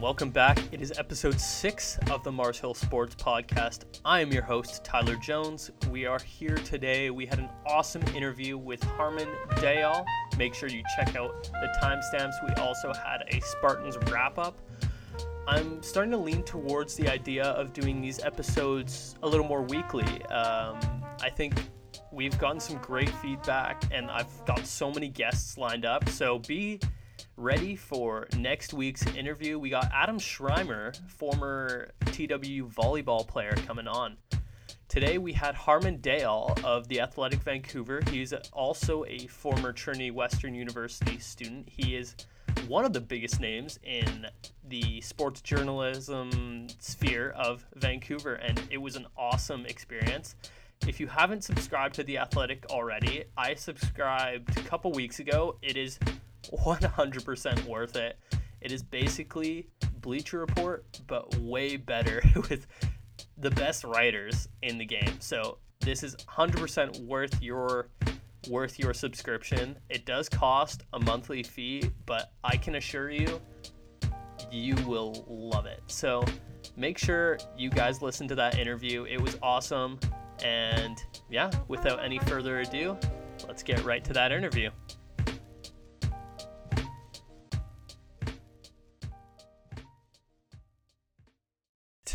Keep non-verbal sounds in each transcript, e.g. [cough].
welcome back. It is episode six of the Mars Hill Sports Podcast. I am your host, Tyler Jones. We are here today. We had an awesome interview with Harman Dayal. Make sure you check out the timestamps. We also had a Spartans wrap up. I'm starting to lean towards the idea of doing these episodes a little more weekly. Um, I think we've gotten some great feedback, and I've got so many guests lined up. So be ready for next week's interview. We got Adam Schreimer, former TW volleyball player, coming on. Today we had Harman Dayal of the Athletic Vancouver. He's also a former Trinity Western University student. He is one of the biggest names in the sports journalism sphere of Vancouver, and it was an awesome experience. If you haven't subscribed to The Athletic already, I subscribed a couple weeks ago. It is 100% worth it. It is basically Bleacher Report, but way better [laughs] with the best writers in the game. So this is 100% worth your worth your subscription. It does cost a monthly fee, but I can assure you you will love it. So make sure you guys listen to that interview. It was awesome. And yeah, without any further ado, let's get right to that interview.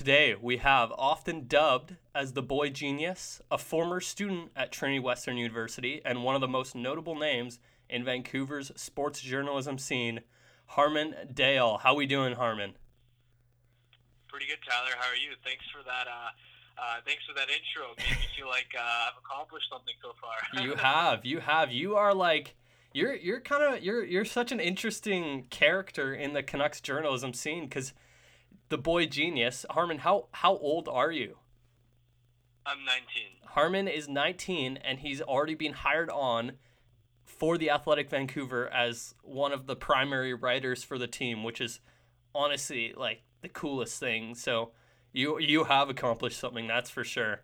Today, we have often dubbed as the boy genius, a former student at Trinity Western University, and one of the most notable names in Vancouver's sports journalism scene, Harman Dayal. How we doing, Harman? Pretty good, Tyler. How are you? Thanks for that. Uh, uh, thanks for that intro. It made me feel like uh, I've accomplished something so far. [laughs] you have. You have. You are like you're you're kind of you're you're such an interesting character in the Canucks journalism scene because the boy genius Harman, How how old are you? I'm 19. Harman is 19 and he's already been hired on for the Athletic Vancouver as one of the primary writers for the team, which is honestly like the coolest thing. So you you have accomplished something, that's for sure.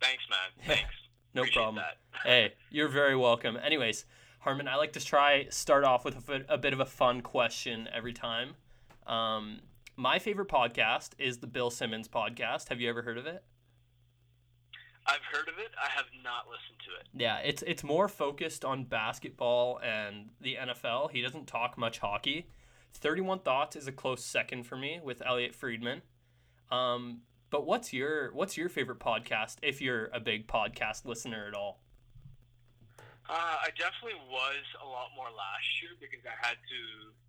Thanks, man. [laughs] Thanks. no problem. [laughs] hey, you're very welcome. Anyways, Harman, I like to try start off with a, a bit of a fun question every time. Um, my favorite podcast is the Bill Simmons podcast. Have you ever heard of it? I've heard of it. I have not listened to it. Yeah, it's it's more focused on basketball and the NFL. He doesn't talk much hockey. 31 Thoughts is a close second for me with Elliot Friedman. Um, but what's your what's your favorite podcast if you're a big podcast listener at all? Uh, I definitely was a lot more last year because I had to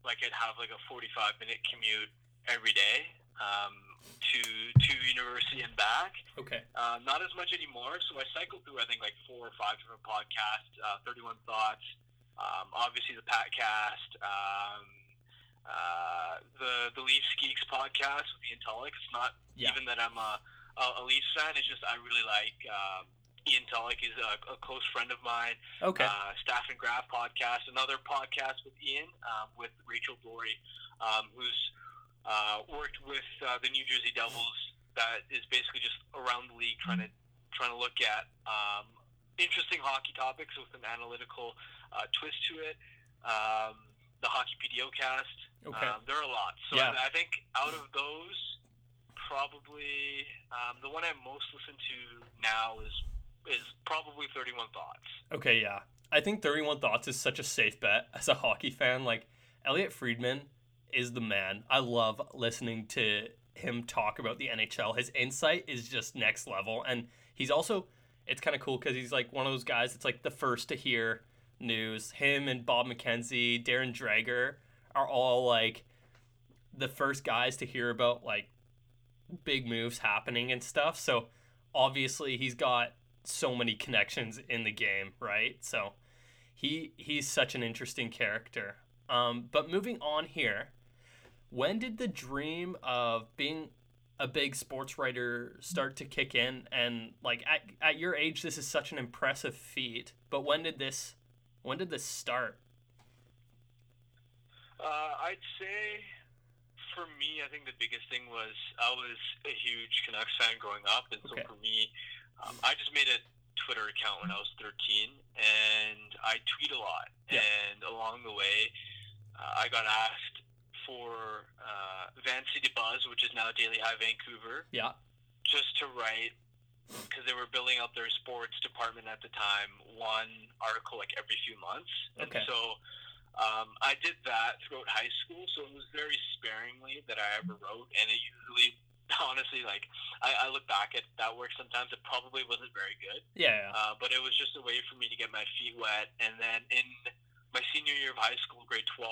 like I'd have like a 45 minute commute every day um, to to university and back. Okay. Um, not as much anymore. So I cycled through I think like four or five different podcasts. Uh, 31 Thoughts. Um, obviously the Patcast. Um, uh, the the Leafs Geeks podcast with Ian Tulloch. It's not yeah. even that I'm a, a, Leafs fan. It's just I really like um, Ian Tulloch. He's a, a, close friend of mine. Okay. Uh, Staff and Graph podcast, another podcast with Ian um, with Rachel Doerrie, um, who's uh, worked with uh, the New Jersey Devils. That is basically just around the league trying to trying to look at um, interesting hockey topics with an analytical uh, twist to it. Um, the Hockey PDO cast. Okay. Um, there are a lot. So yeah. I, I think out of those, probably um, the one I most listen to now is is probably 31 Thoughts. Okay, yeah. I think 31 Thoughts is such a safe bet as a hockey fan. Like Elliot Friedman is the man. I love listening to him talk about the NHL. His insight is just next level and he's also it's kind of cool cuz he's like one of those guys that's like the first to hear news. Him and Bob McKenzie, Darren Dreger are all like the first guys to hear about like big moves happening and stuff. So obviously he's got so many connections in the game, right? So he he's such an interesting character. Um, but moving on here, when did the dream of being a big sports writer start to kick in? And like at, at your age, this is such an impressive feat. But when did this when did this start? Uh, I'd say for me, I think the biggest thing was I was a huge Canucks fan growing up, and so okay. for me, um, I just made a Twitter account when I was 13, and I tweet a lot. Yeah. And along the way, uh, I got asked for uh, Vancity Buzz, which is now Daily Hive Vancouver, Yeah. just to write because they were building up their sports department at the time. One article like every few months, Okay. and so um, I did that throughout high school. So it was very sparingly that I ever wrote, and it usually, [laughs] honestly, like I, I look back at that work sometimes, it probably wasn't very good. Yeah. Uh, but it was just a way for me to get my feet wet. And then in my senior year of high school, grade 12,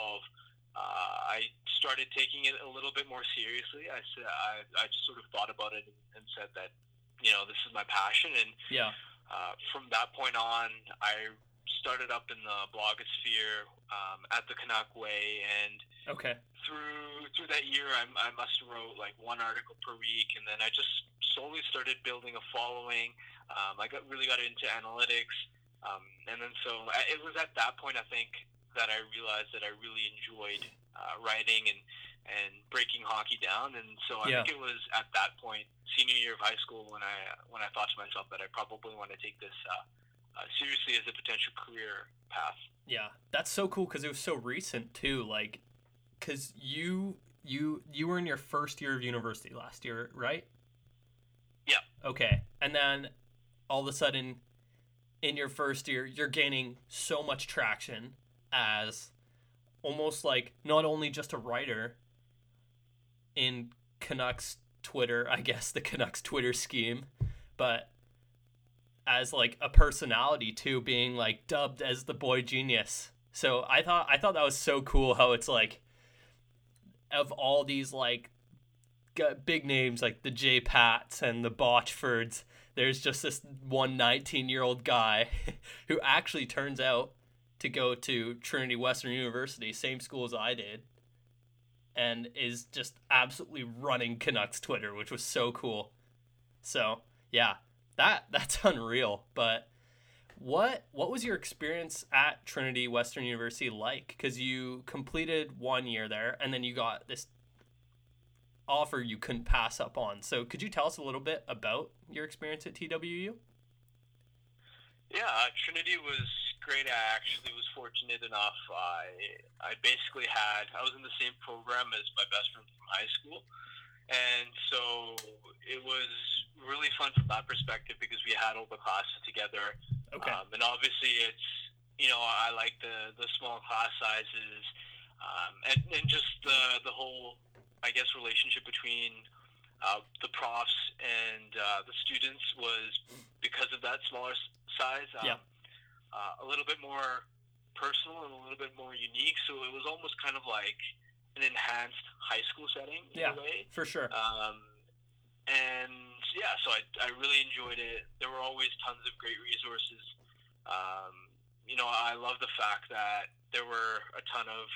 uh, I started taking it a little bit more seriously. I, said, I, I just sort of thought about it and, and said that, you know, this is my passion. And Yeah. uh, from that point on, I started up in the blogosphere um, at the Canuck Way. And Okay. through through that year, I, I must have wrote like one article per week, and then I just slowly started building a following. Um, I got really got into analytics, um, and then so I- it was at that point I think that I realized that I really enjoyed uh, writing and and breaking hockey down, and so I Yeah. think it was at that point, senior year of high school, when I when I thought to myself that I probably want to take this uh, uh, seriously as a potential career path. Yeah, that's so cool because it was so recent too. Like, because you you you were in your first year of university last year, right? Yeah. Okay, and then all of a sudden, in your first year, you're gaining so much traction as almost like not only just a writer in Canucks Twitter, I guess the Canucks Twitter scheme, but as like a personality too, being like dubbed as the boy genius. So I thought I thought that was so cool how it's like of all these like big names like the J Pats and the Botchfords, there's just this one 19 year old guy [laughs] who actually turns out to go to Trinity Western University, same school as I did, and is just absolutely running Canucks Twitter, which was so cool. So yeah, that [laughs] that's unreal. But what what was your experience at Trinity Western University like? Because you completed one year there, and then you got this offer you couldn't pass up on. So could you tell us a little bit about your experience at TWU? Yeah, uh, Trinity was great. I actually was fortunate enough. I I basically had I was in the same program as my best friend from high school, and so it was really fun from that perspective because we had all the classes together. Okay. Um, and obviously, it's you know I like the the small class sizes, um, and and just the the whole I guess relationship between uh, the profs and uh, the students was because of that smaller size. Um, Yeah. Uh, a little bit more personal and a little bit more unique. So it was almost kind of like an enhanced high school setting in Yeah. For sure. Um, and yeah, so I, I really enjoyed it. There were always tons of great resources. Um, you know, I love the fact that there were a ton of,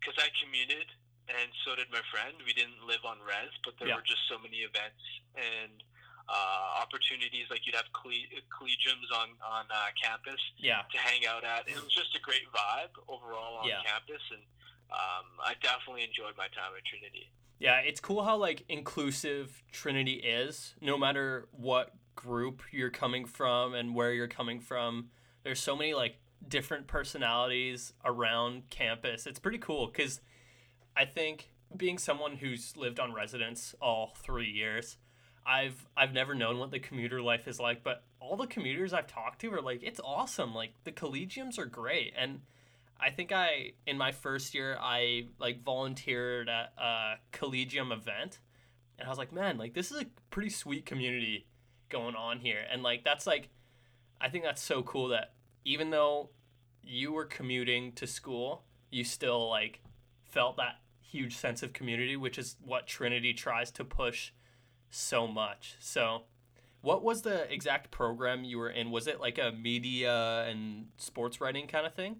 because I commuted and so did my friend. We didn't live on res, but there Yeah. were just so many events and uh, opportunities. Like you'd have colle- collegiums on, on uh, campus Yeah. to hang out at. It was just a great vibe overall on Yeah. campus. And um, I definitely enjoyed my time at Trinity. Yeah, it's cool how like inclusive Trinity is. No matter what group you're coming from and where you're coming from, there's so many like different personalities around campus. It's pretty cool cuz I think being someone who's lived on residence all 3 years, I've I've never known what the commuter life is like, but all the commuters I've talked to are like it's awesome. Like the collegiums are great and I think I in my first year I like volunteered at a collegium event and I was like, man, like this is a pretty sweet community going on here. And like that's like I think that's so cool that even though you were commuting to school, you still like felt that huge sense of community, which is what Trinity tries to push so much. So what was the exact program you were in? Was it like a media and sports writing kind of thing?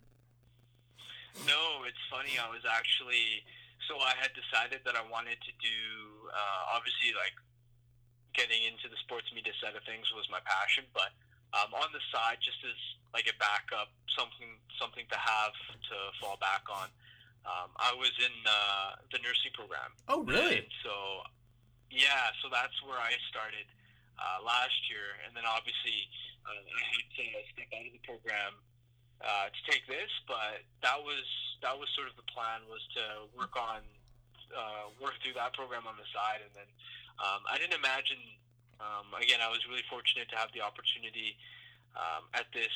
No, it's funny. I was actually so I had decided that I wanted to do uh, obviously like getting into the sports media side of things was my passion, but um, on the side, just as like a backup, something something to have to fall back on. Um, I was in uh, the nursing program. Oh, really? And so, yeah, so that's where I started uh, last year, and then obviously uh, I had to step out of the program uh, to take this, but that was that was sort of the plan was to work on uh, worked through that program on the side, and then um, I didn't imagine. Um, again, I was really fortunate to have the opportunity um, at this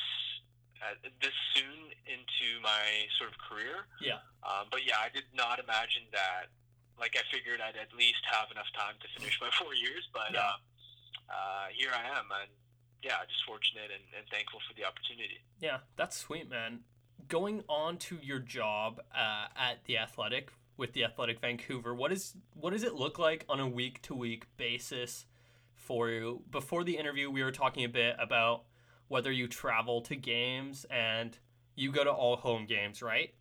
at this soon into my sort of career. Yeah. Um, but yeah, I did not imagine that. Like I figured I'd at least have enough time to finish my [laughs] four years, but Yeah. uh, uh, here I am, and yeah, just fortunate and, and thankful for the opportunity. Yeah, that's sweet, man. Going on to your job uh, at the Athletic with the Athletic Vancouver, what is what does it look like on a week to week basis for you? Before the interview, we were talking a bit about whether you travel to games and you go to all home games, right?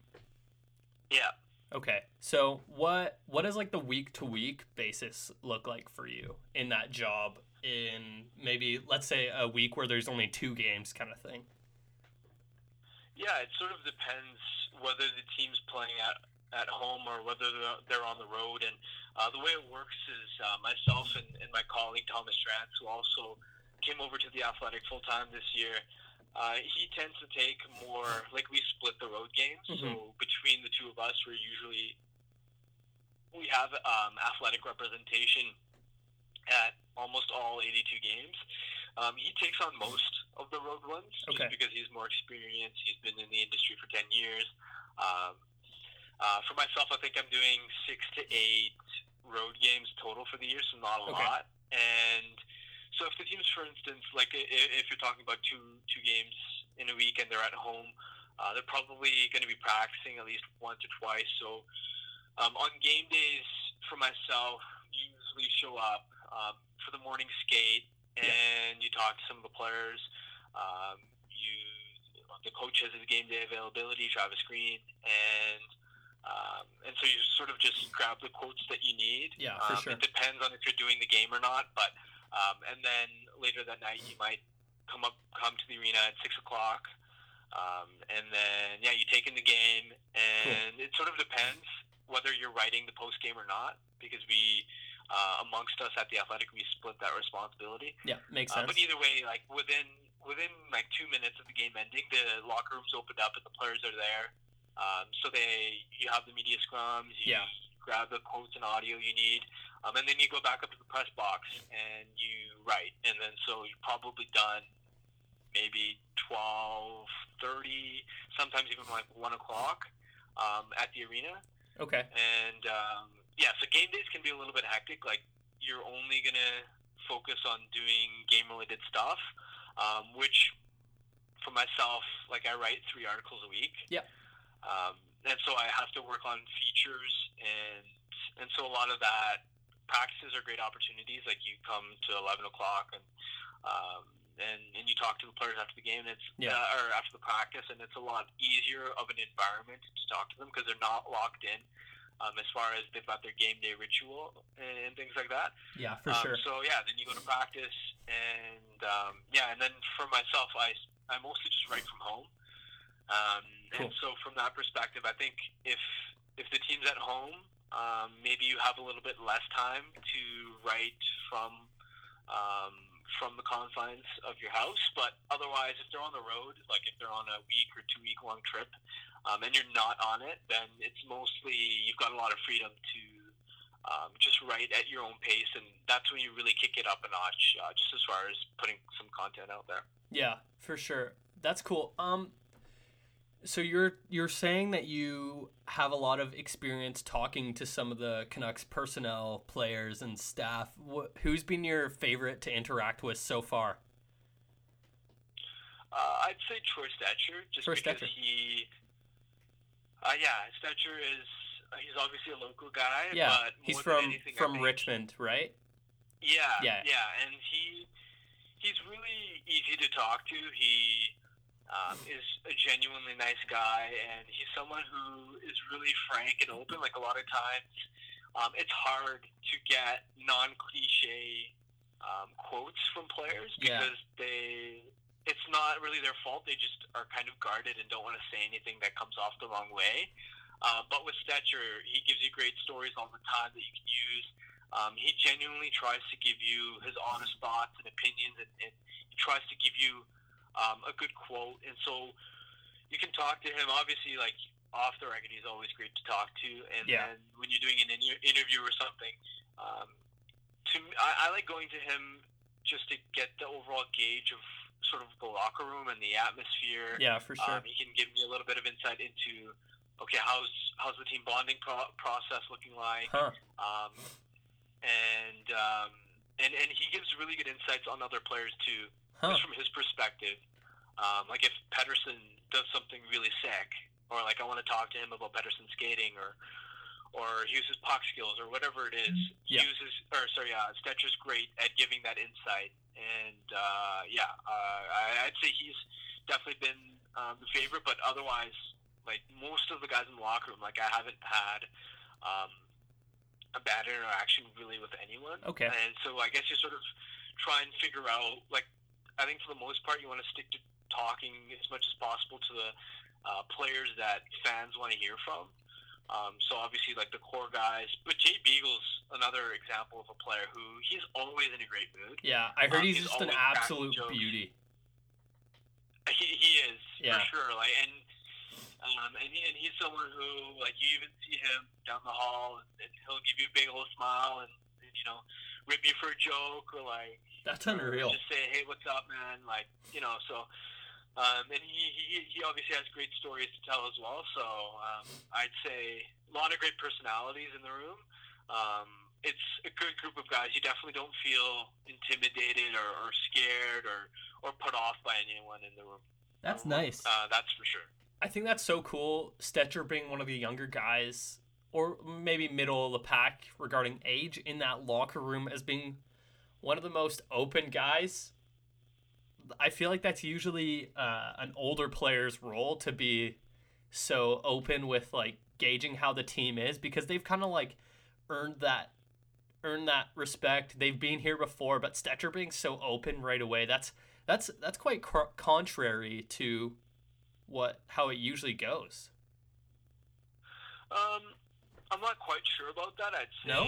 Yeah. Okay. So what what does like the week to week basis look like for you in that job in maybe let's say a week where there's only two games kind of thing? Yeah, it sort of depends whether the team's playing at at home or whether they're, they're on the road. And uh, the way it works is uh, myself and, and my colleague Thomas Drance, who also came over to the Athletic full time this year. Uh, he tends to take more like we split the road games. So between the two of us, we're usually we have um, athletic representation at almost all 82 games. Um, he takes on most of the road ones just Okay. because he's more experienced. He's been in the industry for 10 years. Um, uh, for myself, I think I'm doing six to eight road games total for the year, so not a Okay. lot. And so if the teams, for instance, like if you're talking about two two games in a week and they're at home, uh, they're probably going to be practicing at least once or twice. So um, on game days, for myself, usually show up um, for the morning skate and you talk to some of the players. Um, you, the coach has his game day availability, Travis Green, and um, and so you sort of just grab the quotes that you need. Yeah, for um, sure. It depends on if you're doing the game or not, but um, and then later that night you might come up, come to the arena at six o'clock, um, and then yeah, you take in the game, and it sort of depends whether you're writing the post game or not, because we uh, amongst us at the athletic we split that responsibility. Yeah, makes Uh, sense. but either way, like within within like two minutes of the game ending, the locker rooms opened up and the players are there. Um, so they you have the media scrums, you Yeah. grab the quotes and audio you need, um, and then you go back up to the press box and you write, and then so you're probably done maybe twelve thirty, sometimes even like one o'clock um, at the arena. Okay. And um, yeah, so game days can be a little bit hectic. Like you're only gonna focus on doing game related stuff, um, which for myself, like I write three articles a week. Yep. Um, and so I have to work on features, and and so a lot of that practices are great opportunities. Like you come to eleven o'clock and. Um, and, and you talk to the players after the game, and it's Yeah. uh, or after the practice, and it's a lot easier of an environment to talk to them because they're not locked in um, as far as they've got their game day ritual and things like that. Yeah, for um, sure. So yeah, then you go to practice, and um, yeah, and then for myself, I I mostly just write from home. Um, Cool. And so from that perspective, I think if if the team's at home, um, maybe you have a little bit less time to write from um, from the confines of your house. But otherwise, if they're on the road, like if they're on a week or two week long trip, um, and you're not on it, then it's mostly you've got a lot of freedom to um, just write at your own pace, and that's when you really kick it up a notch, uh, just as far as putting some content out there. Yeah, for sure. That's cool. Um so you're you're saying that you have a lot of experience talking to some of the Canucks personnel, players and staff. Wh- who's been your favorite to interact with so far? Uh, I'd say Troy Stecher, just Troy because Stecher. he, uh, yeah, Stecher is uh, he's obviously a local guy, Yeah, but he's than from anything, from Richmond, right? Yeah, Yeah. yeah, and he he's really easy to talk to. He um, is a genuinely nice guy, and he's someone who is really frank and open. Like a lot of times, um, it's hard to get non-cliche um, quotes from players Yeah. because they it's not really their fault. They just are kind of guarded and don't want to say anything that comes off the wrong way. Uh, but with Stecher, he gives you great stories all the time that you can use. Um, he genuinely tries to give you his honest thoughts and opinions, and, and he tries to give you um, a good quote. And so you can talk to him. Obviously, like off the record, he's always great to talk to. And Yeah. then when you're doing an in- interview or something, um, to I, I like going to him just to get the overall gauge of sort of the locker room and the atmosphere. Yeah, for sure. Um, he can give me a little bit of insight into okay, how's how's the team bonding pro- process looking like, Huh. um, and um, and and he gives really good insights on other players too, Huh. just from his perspective. Um, like if Pettersson does something really sick, or like I want to talk to him about Pettersson skating, or or he uses puck skills, or whatever it is. He Yeah. uses, or sorry, uh, Stecher's great at giving that insight, and uh, yeah, uh, I'd say he's definitely been um, the favorite, but otherwise, like most of the guys in the locker room, like I haven't had um, a bad interaction really with anyone. Okay. And so I guess you sort of try and figure out, like, I think for the most part, you want to stick to talking as much as possible to the uh, players that fans want to hear from. Um, so obviously, like the core guys, but Jay Beagle's another example of a player who he's always in a great mood. Yeah, I heard Um, he's he's just an absolute beauty. He, he is Yeah. for sure. Like and um, and, he, and he's someone who like you even see him down the hall and, and he'll give you a big old smile and, and you know rip you for a joke or like That's unreal. Just say hey what's up man like you know so. Um, and he, he, he obviously has great stories to tell as well. So um, I'd say a lot of great personalities in the room. Um, it's a good group of guys. You definitely don't feel intimidated or, or scared or, or put off by anyone in the room. That's nice. Uh, that's for sure. I think that's so cool. Stecher being one of the younger guys, or maybe middle of the pack regarding age in that locker room as being one of the most open guys. I feel like that's usually uh, an older player's role to be so open with like gauging how the team is because they've kind of like earned that earned that respect. They've been here before, but Stecher being so open right away, that's that's that's quite cr- contrary to what how it usually goes. Um, I'm not quite sure about that. I'd say No?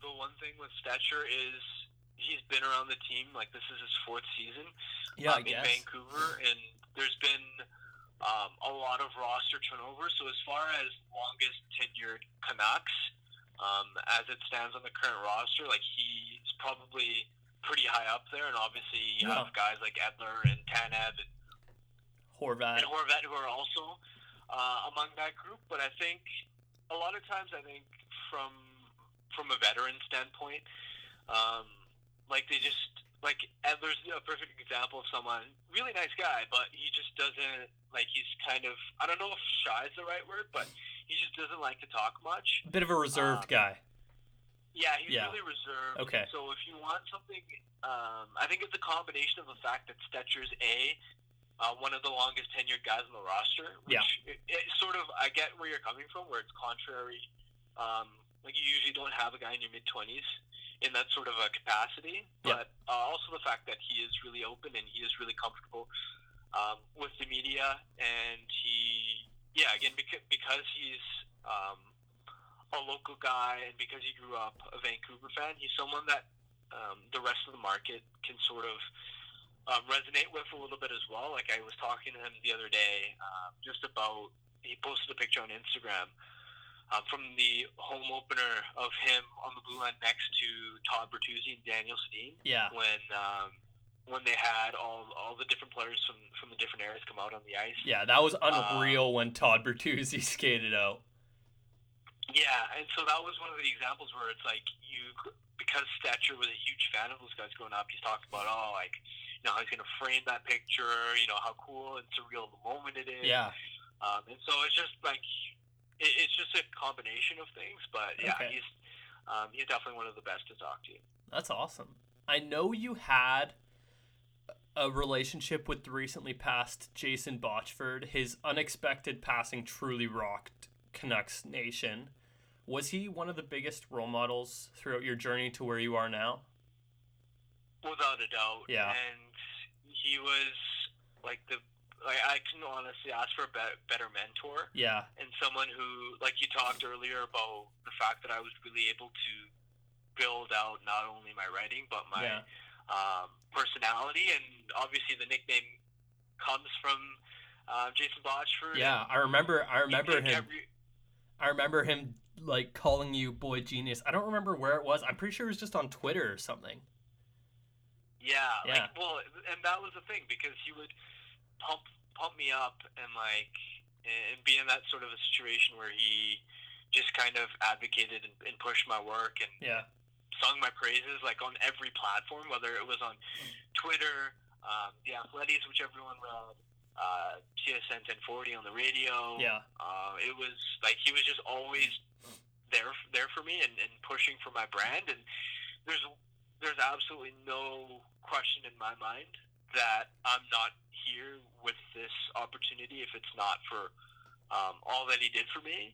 the one thing with Stecher is he's been around the team. Like this is his fourth season Yeah, um, I guess. in Vancouver, and there's been um, a lot of roster turnover. So as far as longest tenured Canucks, um, as it stands on the current roster, like he's probably pretty high up there. And obviously you Yeah. have guys like Edler and Tanev and Horvat. and Horvat who are also uh, among that group. But I think a lot of times, I think from from a veteran standpoint, um, like they just like Edler's a perfect example of someone really nice guy, but he just doesn't like he's kind of I don't know if shy is the right word, but he just doesn't like to talk much. Bit of a reserved Um, guy. Yeah, he's Yeah. really reserved. Okay. So if you want something, um, I think it's a combination of the fact that Stecher's a uh, one of the longest tenured guys on the roster. Which Yeah. It, it sort of, I get where you're coming from, where it's contrary. Um, like you usually don't have a guy in your mid twenties in that sort of a capacity, Yeah. but uh, also the fact that he is really open and he is really comfortable um, with the media, and he, yeah, again because because he's um, a local guy and because he grew up a Vancouver fan, he's someone that um, the rest of the market can sort of um, resonate with a little bit as well. Like I was talking to him the other day, um, just about he posted a picture on Instagram um, from the home opener of him on the blue line next to Todd Bertuzzi and Daniel Sedin Yeah. when um, when they had all all the different players from from the different areas come out on the ice. Yeah, that was unreal when Todd Bertuzzi [laughs] skated out. Yeah, and so that was one of the examples where it's like you, because Stecher was a huge fan of those guys growing up. He's talked about oh, like you know how he's gonna frame that picture, you know how cool and surreal the moment it is. Yeah. Um, and so it's just like it, it's just a combination of things, but yeah, Okay. he's um, he's definitely one of the best to talk to. That's awesome. I know you had a relationship with the recently passed Jason Botchford. His unexpected passing truly rocked Canucks Nation. Was he one of the biggest role models throughout your journey to where you are now? Without a doubt. Yeah. And he was like the like I can honestly ask for a be- better mentor. Yeah. and someone who, like you talked earlier about the fact that I was really able to build out not only my writing but my Yeah. um, personality, and obviously the nickname comes from um, Jason Botchford. Yeah, I remember. I remember him. Every, I remember him like calling you boy genius. I don't remember where it was. I'm pretty sure it was just on Twitter or something. Yeah, Yeah. like well, and that was the thing because he would pump pump me up and like and be in that sort of a situation where he just kind of advocated and, and pushed my work and Yeah. sung my praises like on every platform, whether it was on Twitter, um, the Athletics, which everyone read, uh, TSN 1040 on the radio. Yeah. Uh, it was like he was just always there there for me and, and pushing for my brand. And there's there's absolutely no question in my mind that I'm not here with this opportunity if it's not for um, all that he did for me.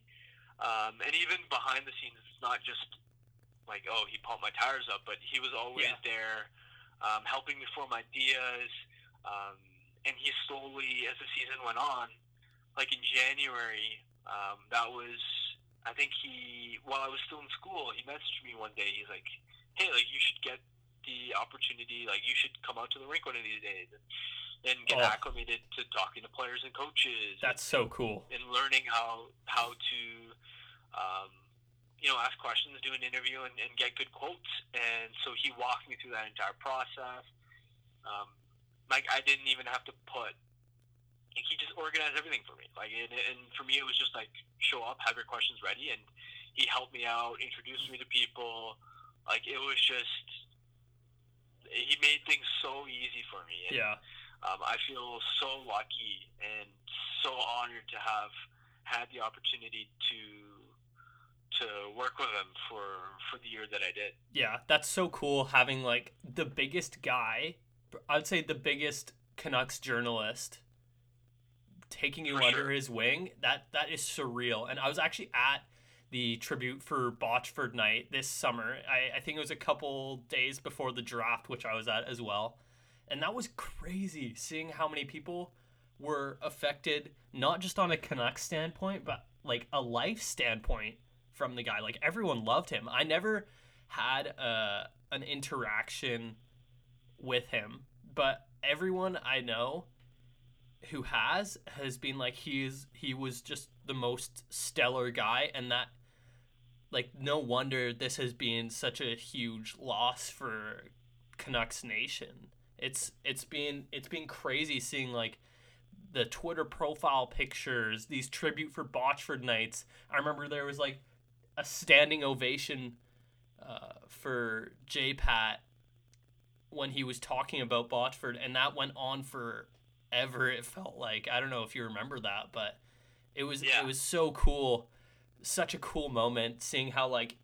Um, and even behind the scenes, it's not just like oh he pumped my tires up, but he was always Yeah. there, um, helping me form ideas. Um, and he slowly, as the season went on, like in January, um, that was I think he while I was still in school, he messaged me one day. He's like, "Hey, like you should get the opportunity. Like you should come out to the rink one of these days and, and get Oh. acclimated to talking to players and coaches That's so cool. and learning how how to um, you know ask questions, do an interview, and, and get good quotes. And so he walked me through that entire process. Um, like I didn't even have to put. Like he just organized everything for me. Like and, and for me, it was just like show up, have your questions ready, and he helped me out, introduced me to people. Like it was just. He made things so easy for me. And, Yeah. um, I feel so lucky and so honored to have had the opportunity to to work with him for for the year that I did. Yeah, that's so cool having like the biggest guy, I'd say the biggest Canucks journalist taking you For under sure. his wing. That that is surreal. And I was actually at the tribute for Botchford night this summer. I, I think it was a couple days before the draft, which I was at as well. And that was crazy seeing how many people were affected, not just on a Canucks standpoint, but like a life standpoint from the guy. Like everyone loved him. I never had a, an interaction with him, but everyone I know who has has been like he is he was just the most stellar guy and that like no wonder this has been such a huge loss for Canucks nation. It's it's been it's been crazy seeing like the Twitter profile pictures, these tribute for Botchford nights. I remember there was like a standing ovation uh, for J Pat when he was talking about Botchford, and that went on forever. It felt like I don't know if you remember that, but it was Yeah. it was so cool, such a cool moment seeing how like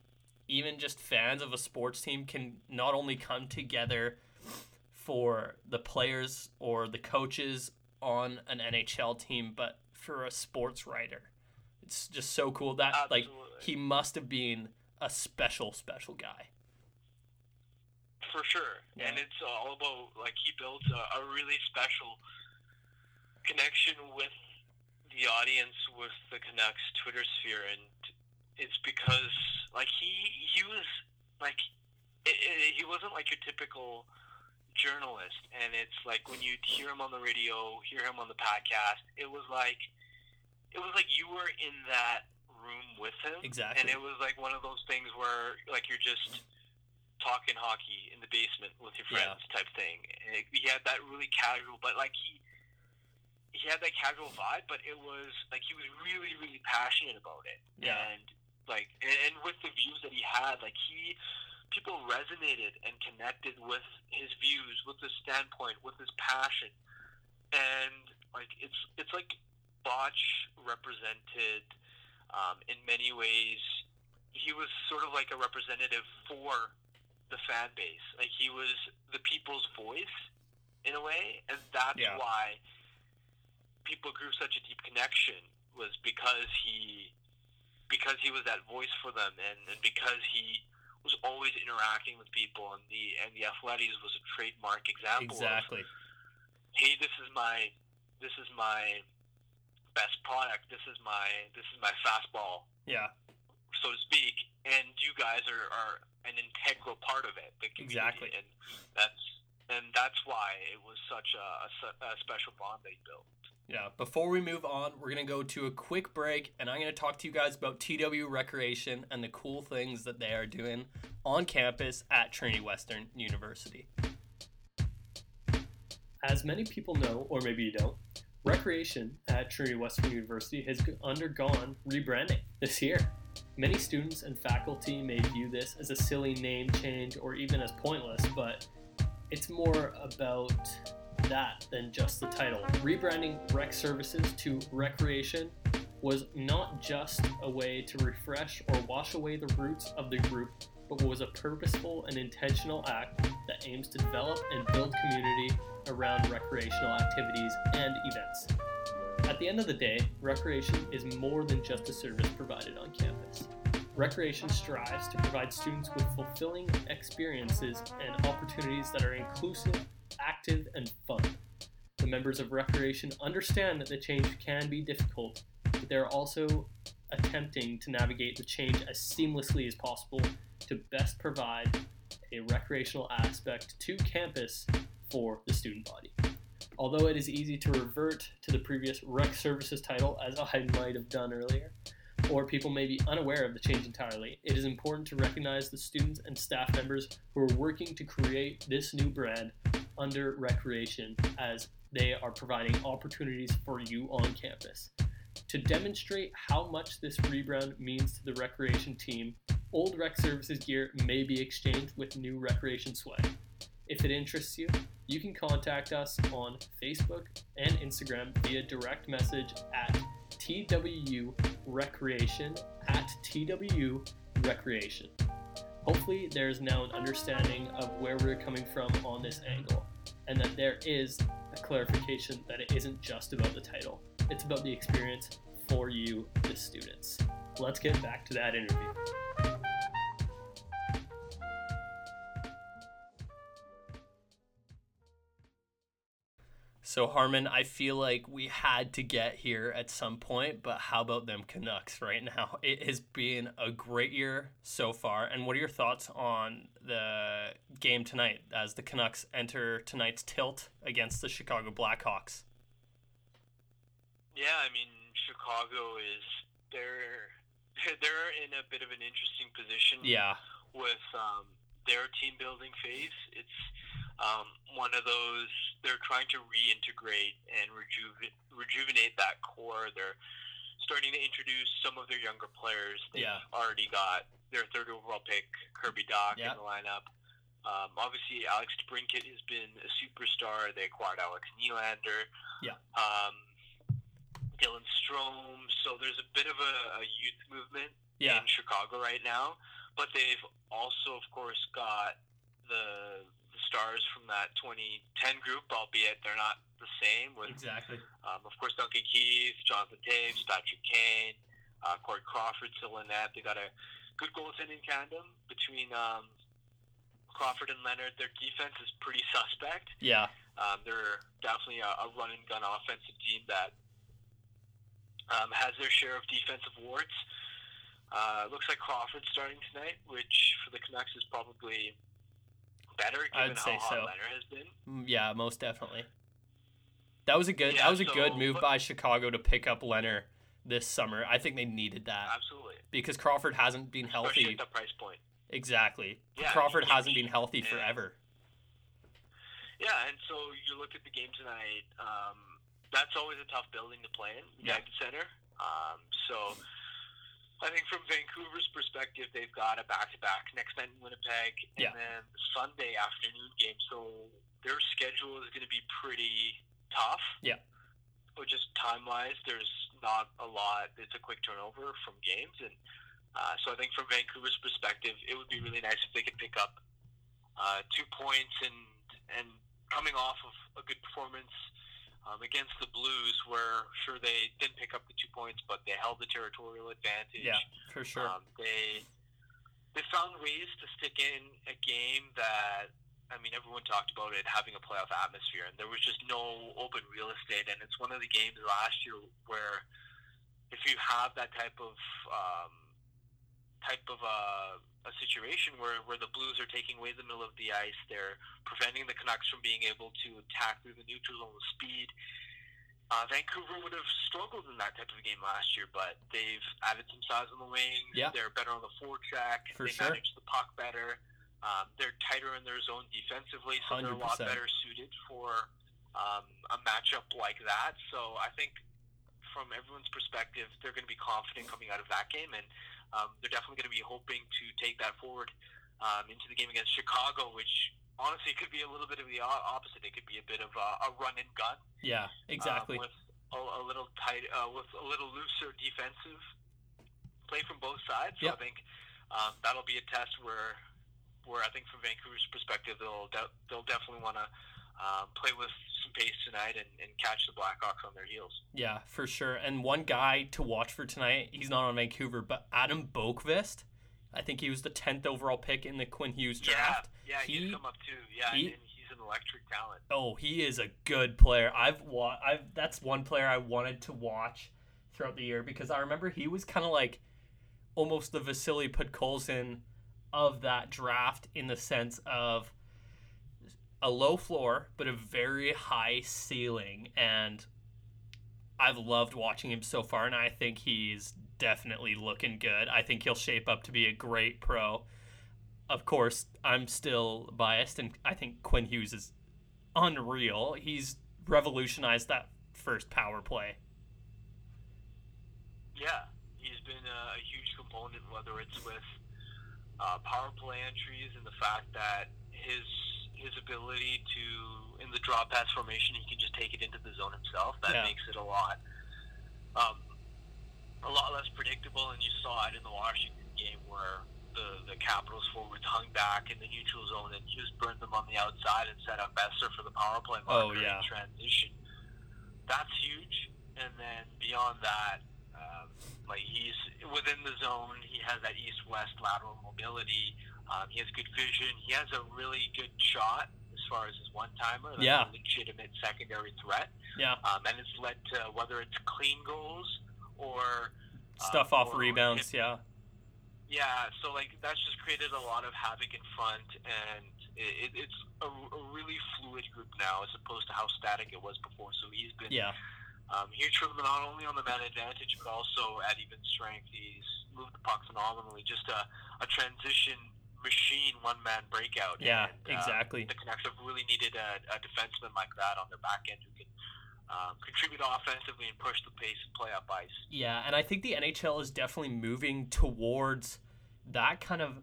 even just fans of a sports team can not only come together for the players or the coaches on an NHL team, but for a sports writer. It's just so cool that like he must have been a special special guy. For sure. Yeah. And it's all about like he built a, a really special connection with the audience with the Canucks Twitter sphere and it's because like he he was like it, it, he wasn't like your typical journalist and it's like when you hear him on the radio hear him on the podcast it was like it was like you were in that room with him Exactly. and it was like one of those things where like you're just talking hockey in the basement with your Yeah. friends type thing and it, he had that really casual but like he he had that casual vibe but it was like he was really really passionate about it Yeah. and like and, and with the views that he had like he people resonated and connected with his views with his standpoint with his passion and like it's it's like botch represented um, in many ways he was sort of like a representative for the fan base like he was the people's voice in a way and that's Yeah. why people grew such a deep connection was because he because he was that voice for them and, and because he was always interacting with people and the and the athletics was a trademark example of Exactly. hey, this is my this is my best product. This is my this is my fastball, Yeah. so to speak. And you guys are, are an integral part of it. The. Exactly. And that's and that's why it was such a, a, a special bond they built. Yeah, before we move on, we're going to go to a quick break and I'm going to talk to you guys about TW Recreation and the cool things that they are doing on campus at Trinity Western University. As many people know, or maybe you don't, Recreation at Trinity Western University has undergone rebranding this year. Many students and faculty may view this as a silly name change or even as pointless, but it's more about that than just the title. Rebranding Rec Services to Recreation was not just a way to refresh or wash away the roots of the group, but was a purposeful and intentional act that aims to develop and build community around recreational activities and events. At the end of the day, recreation is more than just a service provided on campus. Recreation strives to provide students with fulfilling experiences and opportunities that are inclusive, active, and fun. The members of Recreation understand that the change can be difficult, but they're also attempting to navigate the change as seamlessly as possible to best provide a recreational aspect to campus for the student body. Although it is easy to revert to the previous rec services title, as I might have done earlier, or people may be unaware of the change entirely, it is important to recognize the students and staff members who are working to create this new brand under recreation as they are providing opportunities for you on campus. To demonstrate how much this rebrand means to the recreation team, old rec services gear may be exchanged with new recreation swag. If it interests you, you can contact us on Facebook and Instagram via direct message at TWU Recreation at TWU Recreation. Hopefully, there is now an understanding of where we're coming from on this angle, and that there is a clarification that it isn't just about the title, it's about the experience for you, the students. Let's get back to that interview. So Harman, I feel like we had to get here at some point, but how about them Canucks right now? [laughs] It has been a great year so far. And what are your thoughts on the game tonight as the Canucks enter tonight's tilt against the Chicago Blackhawks? Yeah, I mean Chicago is they're [laughs] they're in a bit of an interesting position. Yeah. With um, their team building phase, it's um, one of those they're trying to reintegrate and rejuvenate rejuvenate that core. They're starting to introduce some of their younger players. They've Yeah. already got their third overall pick, Kirby Dach, Yeah. in the lineup. Um, obviously, Alex DeBrincat has been a superstar. They acquired Alex Nylander. Yeah. Um, Dylan Strome. So there's a bit of a, a youth movement Yeah. in Chicago right now. But they've also, of course, got the stars from that 2010 group, albeit they're not the same. With, Exactly. um, of course, Duncan Keith, Jonathan Toews, Patrick Kane, uh, Corey Crawford still in that. They got a good goaltending tandem between um, Crawford and Lehner. Their defense is pretty suspect. Yeah. Um, they're definitely a, a run and gun offensive team that um, has their share of defensive warts. Uh, looks like Crawford's starting tonight, which for the Canucks is probably better given I'd say how so. Lehner has been. Mm, Yeah, most definitely. That was a good Yeah, that was a good move but- by Chicago to pick up Lehner this summer. I think they needed that Absolutely, because Crawford hasn't been especially healthy. at price point. Exactly. Yeah, Crawford hasn't been healthy yeah. forever. Yeah, and so you look at the game tonight. Um, that's always a tough building to play in, Yeah. Gagnon Center. Um, so I think from Vancouver's perspective, they've got a back-to-back next night in Winnipeg, and Yeah. then Sunday afternoon game. So their schedule is going to be pretty tough. Yeah. But just time-wise, there's not a lot. It's a quick turnover from games, and uh, so I think from Vancouver's perspective, it would be really nice if they could pick up uh, two points and and coming off of a good performance um, against the Blues, where sure they didn't pick up the two points, but they held the territorial advantage. Yeah, for sure. Um, they they found ways to stick in a game that I mean everyone talked about it having a playoff atmosphere, and there was just no open real estate. And it's one of the games last year where if you have that type of um, type of uh, a situation where, where the Blues are taking away the middle of the ice, they're preventing the Canucks from being able to attack through the neutral zone with speed. Uh, Vancouver would have struggled in that type of game last year, but they've added some size on the wings. Yeah. They're better on the forecheck. For they sure. manage the puck better. Um, they're tighter in their zone defensively, so they're a lot better suited for um, a matchup like that. So I think from everyone's perspective, they're going to be confident coming out of that game, and um, they're definitely going to be hoping to take that forward um, into the game against Chicago, which honestly could be a little bit of the opposite. It could be a bit of a, a run and gun Yeah, exactly. um, with a, a little tight, uh, with a little looser defensive play from both sides. So Yep. I think um, that'll be a test where, where I think from Vancouver's perspective, they'll de- they'll definitely want to um, play with some pace tonight and, and catch the Blackhawks on their heels. Yeah, for sure. And one guy to watch for tonight, he's not on Vancouver, but Adam Boqvist. I think he was the 10th overall pick in the Quinn Hughes draft. Yeah, yeah, He- he's come up too. Yeah, he- and he's an electric talent. Oh, he is a good player. I've wa- I've that's one player I wanted to watch throughout the year because I remember he was kind of like almost the Vasily Podkolzin of that draft in the sense of a low floor but a very high ceiling and I've loved watching him so far and I think he's definitely looking good. I think he'll shape up to be a great pro. Of course, I'm still biased and I think Quinn Hughes is unreal. He's revolutionized that first power play. Yeah, he's been a, huge component, whether it's with uh, power play entries and the fact that his his ability to in the draw pass formation, he can just take it into the zone himself. That Yeah. makes it a lot um, a lot less predictable. And you saw it in the Washington game where the the Capitals forwards hung back in the neutral zone and just burned them on the outside and set up Boeser for the power play Oh, yeah. in transition. That's huge. And then beyond that, um, like he's within the zone. He has that east-west lateral mobility. Um, he has good vision. He has a really good shot as far as his one-timer. That's Yeah. a legitimate secondary threat. Yeah. Um, and it's led to whether it's clean goals or Stuff uh, off or- rebounds, yeah. yeah, so like that's just created a lot of havoc in front, and it, it's a, a really fluid group now as opposed to how static it was before. So he's been Yeah. um, huge for them not only on the man advantage but also at even strength. He's moved the puck phenomenally. Just a, a transition machine, one man breakout. Yeah, and, uh, exactly. the Canucks have really needed a, a defenseman like that on their back end who can um, contribute offensively and push the pace and play up ice. Yeah, and I think the NHL is definitely moving towards that kind of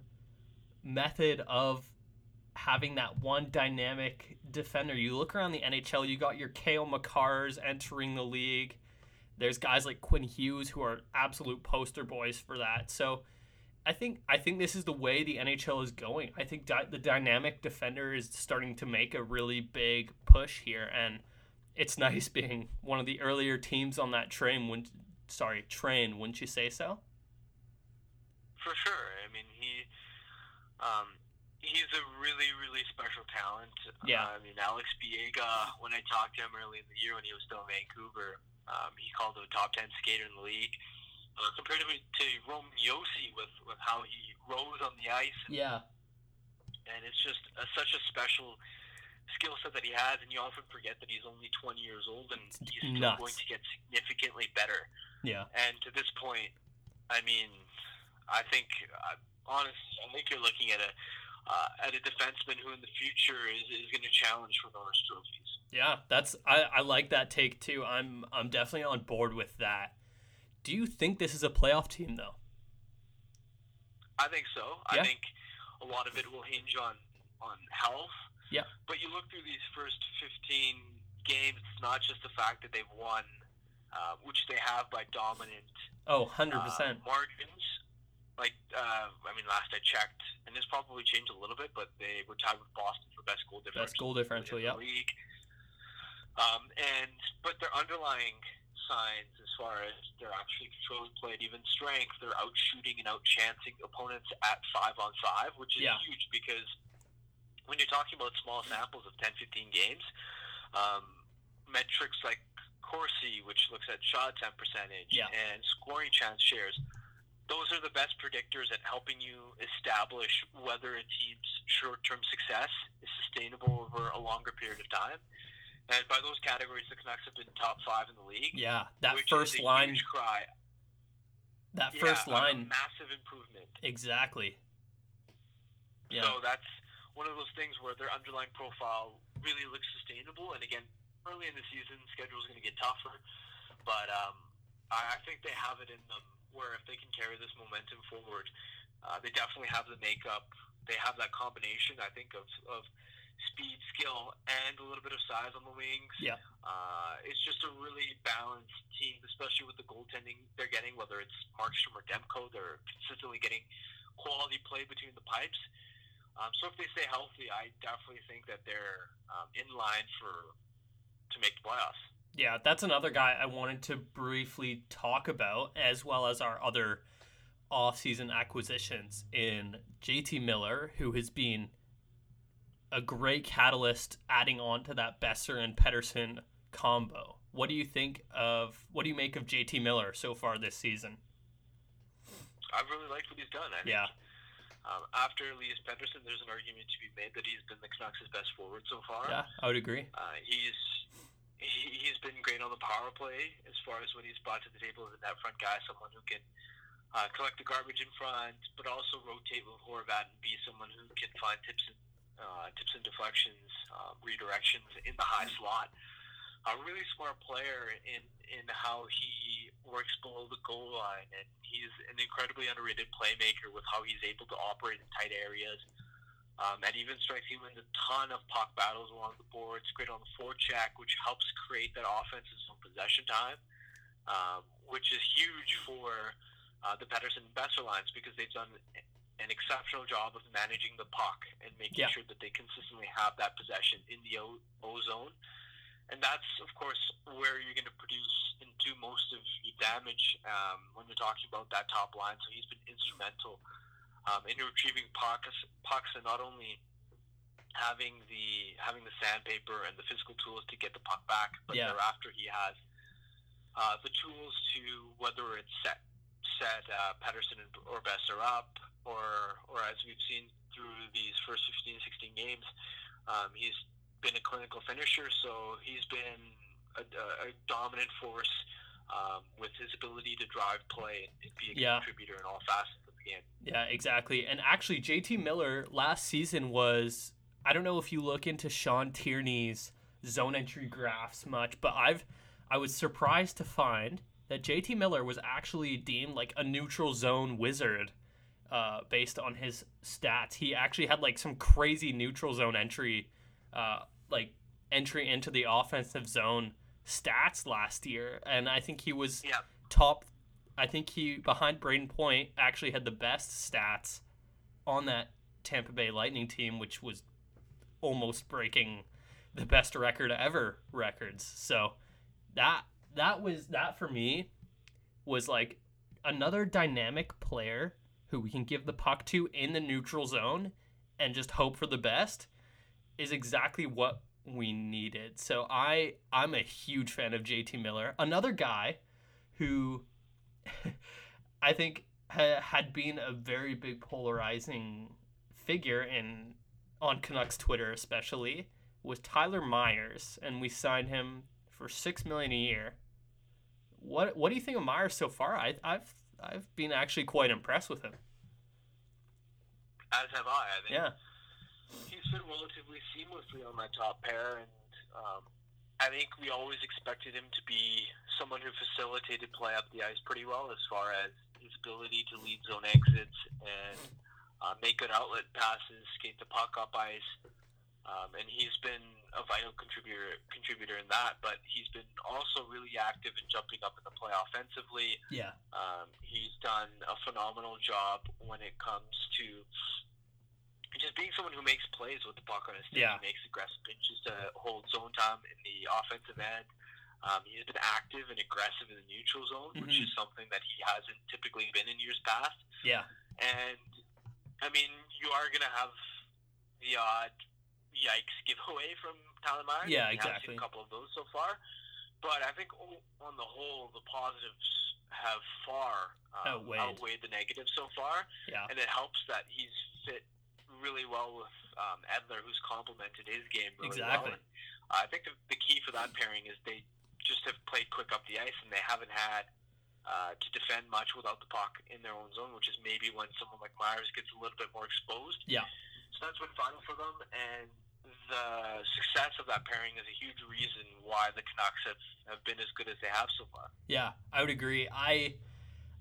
method of having that one dynamic defender. You look around the NHL, you got your Cale Makars entering the league. There's guys like Quinn Hughes who are absolute poster boys for that. So I think I think this is the way the NHL is going. I think di- the dynamic defender is starting to make a really big push here and it's [laughs] nice being one of the earlier teams on that train when sorry, train, wouldn't you say so? For sure. I mean, he um, he's a really, really special talent. Yeah. Uh, I mean, Alex Biega, when I talked to him early in the year when he was still in Vancouver, um, he called him a top 10 skater in the league. Uh, compared to, to Roman Josi with, with how he rose on the ice, And, Yeah. and it's just a, such a special skill set that he has, and you often forget that he's only 20 years old and he's still nuts. going to get significantly better. Yeah. And to this point, I mean, I think uh, honestly, I think you're looking at a uh, at a defenseman who in the future is, is going to challenge for Norris trophies. Yeah, that's I, I like that take too. I'm I'm definitely on board with that. Do you think this is a playoff team though? I think so. Yeah. I think a lot of it will hinge on on health. Yeah. But you look through these first 15 games, it's not just the fact that they've won, uh, which they have by dominant Oh, 100%. uh, margins. Like, uh, I mean, last I checked, and this probably changed a little bit, but they were tied with Boston for best goal differential. Best goal differential, in the yeah. League. Um, and but their underlying signs, as far as they're actually controlling play at even strength, they're out shooting and out chancing opponents at five on five, which is Yeah. huge because when you're talking about small samples of 10, 15 games, um, metrics like Corsi, which looks at shot attempt percentage Yeah. and scoring chance shares, those are the best predictors at helping you establish whether a team's short-term success is sustainable over a longer period of time. And by those categories, the Canucks have been top five in the league. Yeah, that first line, cry. that Yeah, first a line, massive improvement. exactly. Yeah, So that's one of those things where their underlying profile really looks sustainable. And again, early in the season, schedule is going to get tougher, but um, I, I think they have it in them. Where if they can carry this momentum forward, uh, they definitely have the makeup. They have that combination. I think of of speed, skill, and a little bit of size on the wings. Yeah. Uh, it's just a really balanced team, especially with the goaltending they're getting, whether it's Markstrom or Demko. They're consistently getting quality play between the pipes. Um, so if they stay healthy, I definitely think that they're um, in line for to make the playoffs. Yeah, that's another guy I wanted to briefly talk about, as well as our other off-season acquisitions in JT Miller, who has been a great catalyst adding on to that Boeser and Pettersson combo. What do you think of what do you make of JT Miller so far this season? I really liked what he's done. I think, Yeah. Um, after Elias Pettersson, there's an argument to be made that he's been the Canucks' best forward so far. Yeah, I would agree. Uh, he's he, he's been great on the power play as far as what he's brought to the table as a net front guy, someone who can uh, collect the garbage in front, but also rotate with Horvat and be someone who can find tips and uh, tips and deflections, uh, redirections in the high slot. A really smart player in in how he works below the goal line, and he's an incredibly underrated playmaker with how he's able to operate in tight areas. Um, at even strength, he wins a ton of puck battles along the boards. Great on the forecheck, which helps create that offensive zone possession time, um, which is huge for uh, the Pettersson and Boeser lines because they've done an exceptional job of managing the puck and making Yeah. sure that they consistently have that possession in the O, o zone. And that's, of course, where you're going to produce and do most of your damage um, when you're talking about that top line. So he's been instrumental um, in retrieving pucks, pucks, and not only having the having the sandpaper and the physical tools to get the puck back, but Yeah. thereafter he has uh, the tools to whether it's set set uh, Pettersson and- or Boeser up, or or as we've seen through these first 15, 16 games, um, he's been a clinical finisher. So he's been a, a, dominant force um, with his ability to drive play and, and be a Yeah. contributor in all facets of the game. Yeah, exactly. And actually, JT Miller last season was. I don't know if you look into Sean Tierney's zone entry graphs much, but I've I was surprised to find that JT Miller was actually deemed like a neutral zone wizard uh, based on his stats. He actually had like some crazy neutral zone entry, uh, like entry into the offensive zone stats last year, and I think he was Yeah. top. I think he behind Brayden Point actually had the best stats on that Tampa Bay Lightning team, which was almost breaking the best record ever records. So that that was that for me was like another dynamic player who we can give the puck to in the neutral zone and just hope for the best is exactly what we needed. So I I'm a huge fan of JT Miller. Another guy who [laughs] I think ha- had been a very big polarizing figure in on Canucks Twitter especially was Tyler Myers and we signed him for 6 million a year. What what do you think of Myers so far? I I've I've been actually quite impressed with him. As have I. I think Yeah. he's fit relatively seamlessly on my top pair, and um, I think we always expected him to be someone who facilitated play up the ice pretty well, as far as his ability to lead zone exits and uh, make good outlet passes, skate the puck up ice. Um, and he's been a vital contributor contributor in that, but he's been also really active in jumping up in the play offensively. Yeah. Um, he's done a phenomenal job when it comes to just being someone who makes plays with the puck on his stick. Yeah. He makes aggressive pitches to hold zone time in the offensive end. Um, he's been active and aggressive in the neutral zone, which Mhm. is something that he hasn't typically been in years past. Yeah. And I mean, you are going to have the odd yikes giveaway from Tyler Myers. Yeah, exactly. seen a couple of those so far, but I think on the whole, the positives have far um, Outweighed. outweighed the negatives so far, Yeah. and it helps that he's fit really well with um, Edler, who's complemented his game really Exactly. well. And I think the, the key for that pairing is they just have played quick up the ice and they haven't had uh, to defend much without the puck in their own zone, which is maybe when someone like Myers gets a little bit more exposed. Yeah. So that's been fun for them, and the success of that pairing is a huge reason why the Canucks have, have been as good as they have so far. Yeah, I would agree. I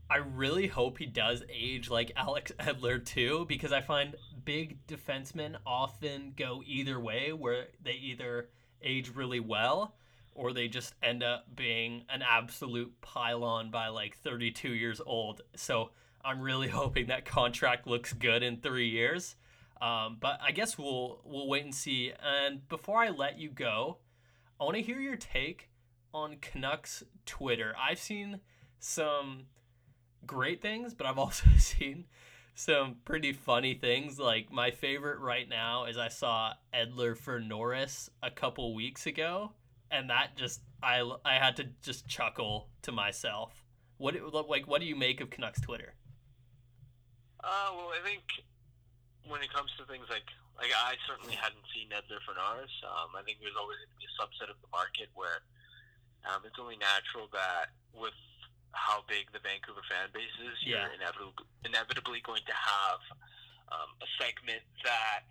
I really hope he does age like [laughs] Alex Edler too, because I find big defensemen often go either way, where they either age really well or they just end up being an absolute pylon by like 32 years old. So I'm really [laughs] hoping that contract looks good in three years. Um, but I guess we'll we'll wait and see. And before I let you go, I want to hear your take on Canucks Twitter. I've seen some great things, but I've [laughs] also seen some pretty funny things. Like my favorite right now is I saw Edler for Norris a couple weeks ago, and that just I I had to just chuckle to myself. What like what do you make of Canucks Twitter? Uh, well, I think when it comes to things like like I certainly hadn't seen Edler for Norris. Um, I think there's always going to be a subset of the market where um, it's only natural that with how big the Vancouver fan base is, Yeah. you're inevitably inevitably going to have um, a segment that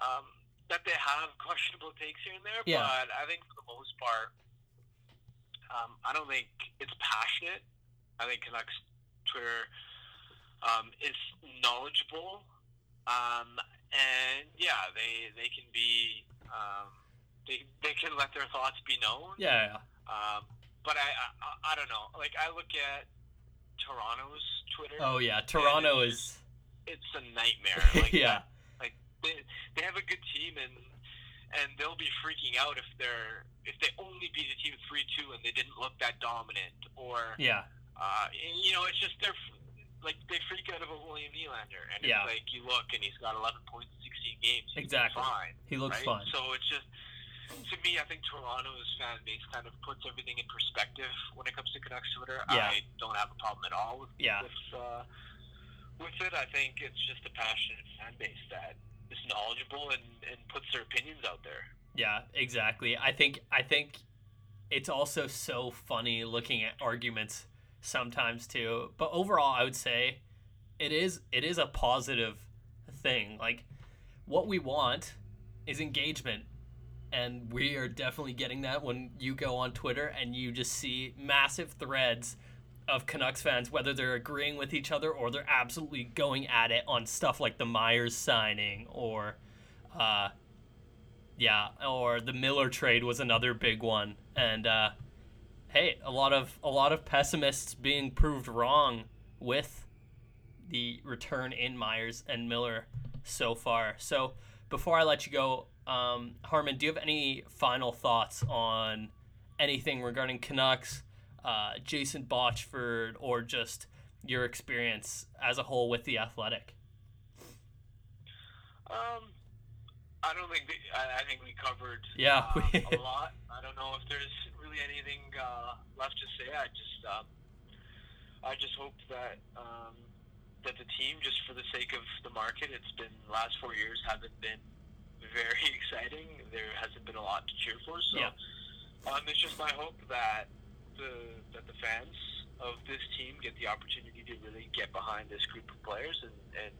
um, that they have questionable takes here and there. Yeah. But I think for the most part, um, I don't think it's passionate. I think Canucks Twitter um, is knowledgeable, um, and yeah, they they can be um, they they can let their thoughts be known. Yeah, Um, but I, I I don't know. Like I look at Toronto's Twitter. Oh yeah, Toronto and is It's a nightmare. [laughs] Like yeah. Like they, they have a good team and and they'll be freaking out if they're if they only beat a team three two and they didn't look that dominant or Yeah. uh, you know it's just they're like they freak out about William Nylander and Yeah. it's like you look and he's got 11 points in 16 games. He's Exactly. Fine. He looks right? fine. So it's just to me, I think Toronto's fan base kind of puts everything in perspective when it comes to Canucks Twitter. Yeah. I don't have a problem at all with Yeah. with uh, with it. I think it's just a passionate fan base that is knowledgeable and, and puts their opinions out there. Yeah, exactly. I think I think it's also so funny looking at arguments sometimes too. But overall, I would say it is it is a positive thing. Like what we want is engagement. And we are definitely getting that when you go on Twitter and you just see massive threads of Canucks fans, whether they're agreeing with each other or they're absolutely going at it on stuff like the Myers signing or uh, yeah, or the Miller trade was another big one. And uh, hey, a lot of a lot of pessimists being proved wrong with the return in Myers and Miller so far. So before I let you go, um, Harman, do you have any final thoughts on anything regarding Canucks, uh, Jason Botchford, or just your experience as a whole with the Athletic? Um, I don't think we, I, I think we covered Yeah, uh, we- a lot. Know if there's really anything uh, left to say. I just um, I just hope that um, that the team, just for the sake of the market, it's been last four years haven't been very [laughs] exciting. There hasn't been a lot to cheer for. So Yeah. um, it's just my hope that the that the fans of this team get the opportunity to really get behind this group of players and, and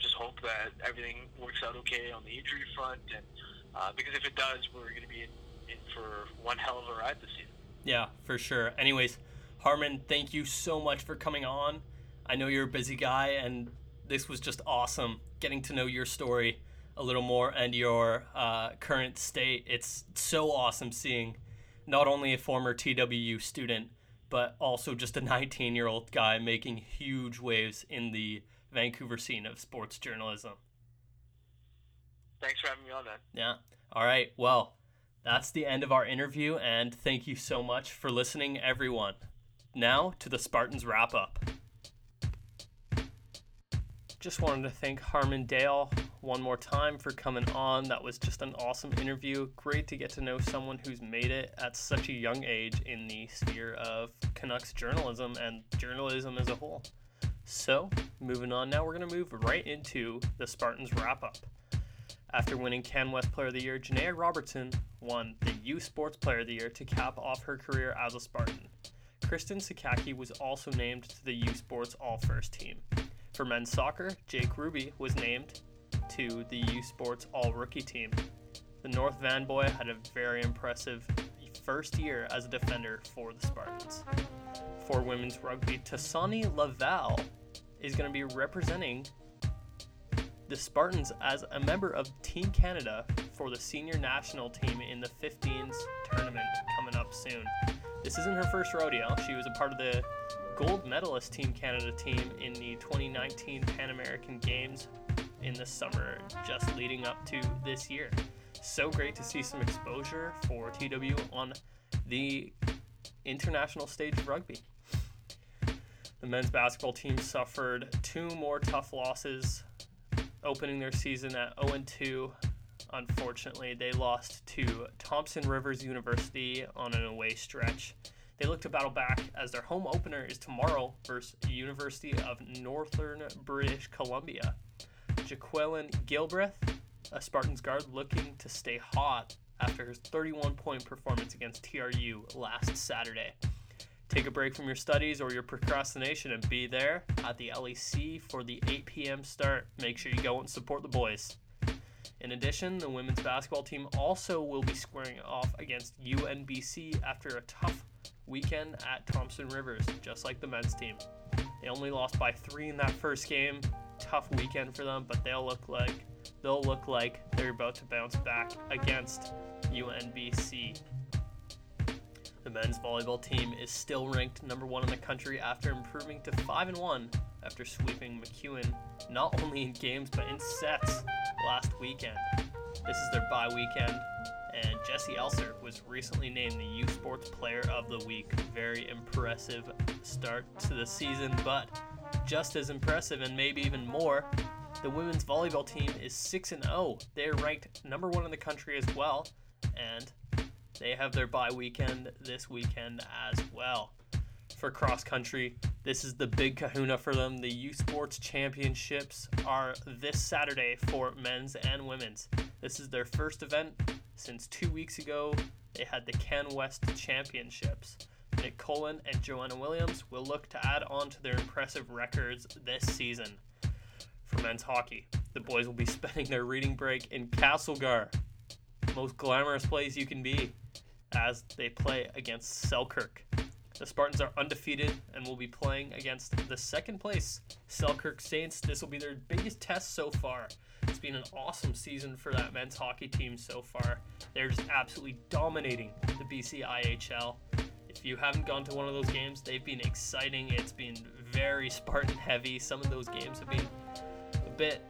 just hope that everything works out okay on the injury front. And uh, because if it does, we're going to be in, in for one hell of a ride this season. Yeah, for sure. Anyways, Harman, thank you so much for coming on. I know you're a busy guy, and this was just awesome getting to know your story a little more and your uh, current state. It's so awesome seeing not only a former TWU student, but also just a [laughs] 19 year old guy making huge waves in the Vancouver scene of sports journalism. Thanks for having me on, man. Yeah. All right. Well, that's the end of our interview, and thank you so much for listening, everyone. Now to the Spartans wrap up. Just wanted to thank Harman Dayal one more time for coming on. That was just an awesome interview. Great to get to know someone who's made it at such a young age in the sphere of Canucks journalism and journalism as a whole. So, moving on now, we're going to move right into the Spartans wrap up. After winning CanWest Player of the Year, Janaea Robertson won the U Sports Player of the Year to cap off her career as a Spartan. Kristen Sakaki was also named to the U Sports All First team. For men's soccer, Jake Ruby was named to the U Sports All Rookie team. The North Van boy had a very impressive first year as a defender for the Spartans. For women's rugby, Tasani Laval is going to be representing the Spartans as a member of Team Canada for the senior national team in the 15s tournament coming up soon. This isn't her first rodeo. She was a part of the gold medalist Team Canada team in the 2019 Pan American Games in the summer just leading up to this year. So great to see some exposure for TW on the international stage of rugby. The men's basketball team suffered two more tough losses opening their season at 0 2. Unfortunately, they lost to Thompson Rivers University on an away stretch. They look to battle back as their home opener is tomorrow versus University of Northern British Columbia. Jaqueline Gilbreth, a Spartans guard, looking to stay hot after his 31 point performance against TRU last Saturday. Take a break from your studies or your procrastination and be there at the LEC for the 8 p.m. start. Make sure you go and support the boys. In addition, the women's basketball team also will be squaring off against UNBC after a tough weekend at Thompson Rivers, just like the men's team. They only lost by three in that first game. Tough weekend for them, but they'll look like they'll look like they're about to bounce back against UNBC. The men's volleyball team is still ranked number one in the country after improving to 5 and 1 after sweeping MacEwan not only in games but in sets last weekend. This is their bye weekend, and Jesse Elser was recently named the U Sports Player of the Week. Very impressive start to the season, but just as impressive and maybe even more, the women's volleyball team is 6 and 0. They're ranked number 1 in the country as well, and they have their bye weekend this weekend as well. For cross country, this is the big kahuna for them. The U Sports Championships are this Saturday for men's and women's. This is their first event since two weeks ago. They had the Can West Championships. Nick Cullen and Joanna Williams will look to add on to their impressive records this season. For men's hockey, the boys will be [laughs] spending their reading break in Castlegar, most glamorous place you can be as they play against Selkirk. The Spartans are undefeated and will be playing against the second place Selkirk Saints. This will be their biggest test so far. It's been an awesome season for that men's hockey team so far. They're just absolutely dominating the BC IHL. If you haven't gone to one of those games, they've been exciting. It's been very Spartan heavy. Some of those games have been a bit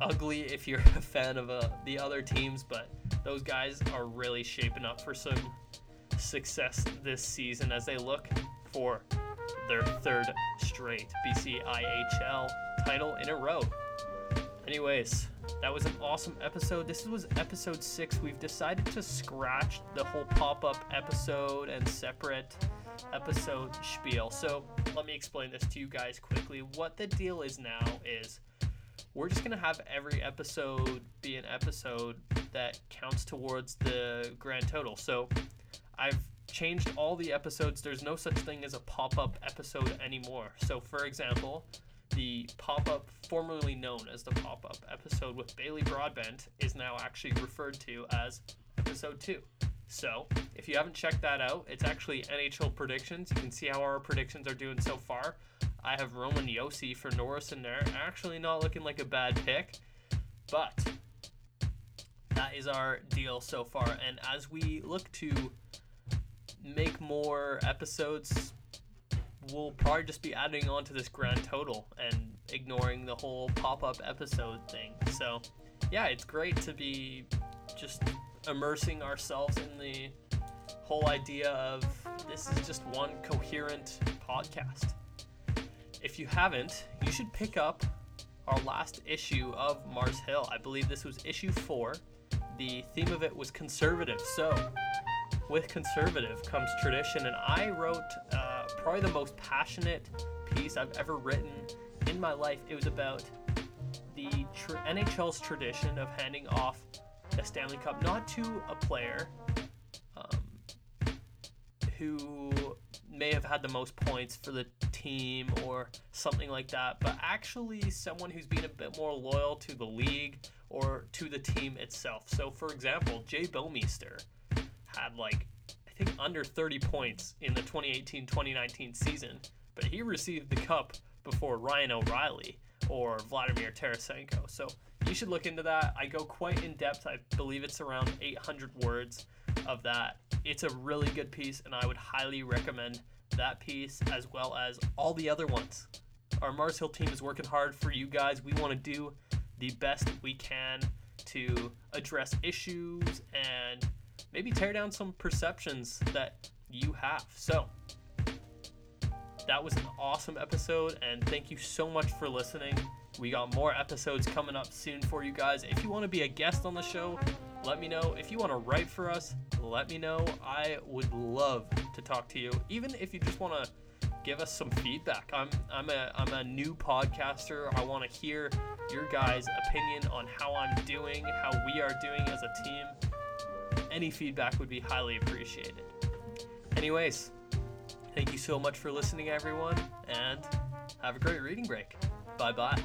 ugly if you're [laughs] a fan of uh, the other teams, but those guys are really shaping up for some success this season as they look for their third straight BCIHL title in a row. Anyways, that was an awesome episode. This was episode six. We've decided to scratch the whole pop up episode and separate episode spiel. So let me explain this to you guys quickly. What the deal is now is we're just gonna have every episode be an episode that counts towards the grand total. So I've changed all the episodes. There's no such thing as a pop up episode anymore. So, for example, the pop up, formerly known as the pop up episode with Bailey Broadbent, is now actually referred to as episode two. So, if you haven't checked that out, it's actually NHL predictions. You can see how our predictions are doing so far. I have Roman Josi for Norris in there. Actually, not looking like a bad pick, but that is our deal so far. And as we look to make more episodes, we'll probably just be adding on to this grand total and ignoring the whole pop up episode thing. So, yeah, it's great to be just immersing ourselves in the whole idea of this is just one coherent podcast. If you haven't, you should pick up our last issue of Mars Hill. I believe this was issue four. The theme of it was conservative. So, with conservative comes tradition, and I wrote uh, probably the most passionate piece I've ever written in my life. It was about the tr- NHL's tradition of handing off a Stanley Cup not to a player um, who may have had the most points for the team or something like that, but actually someone who's been a bit more loyal to the league or to the team itself. So, for example, Jay Bouwmeester had like I think under 30 points in the 2018-2019 season, but he received the cup before Ryan O'Reilly or Vladimir Tarasenko. So you should look into that. I go quite in depth. I believe it's around 800 words of that. It's a really good piece, and I would highly recommend that piece as well as all the other ones. Our Mars Hill team is working hard for you guys. We want to do the best we can to address issues and maybe tear down some perceptions that you have. So, that was an awesome episode, and thank you so much for listening. We got more episodes coming up soon for you guys. If you want to be a guest on the show, let me know. If you want to write for us, let me know. I would love to talk to you. Even if you just want to give us some feedback. I'm I'm a I'm a new podcaster. I want to hear your guys' opinion on how I'm doing, how we are doing as a team. Any feedback would be highly appreciated. Anyways, thank you so much for listening everyone and have a great reading break. Bye bye.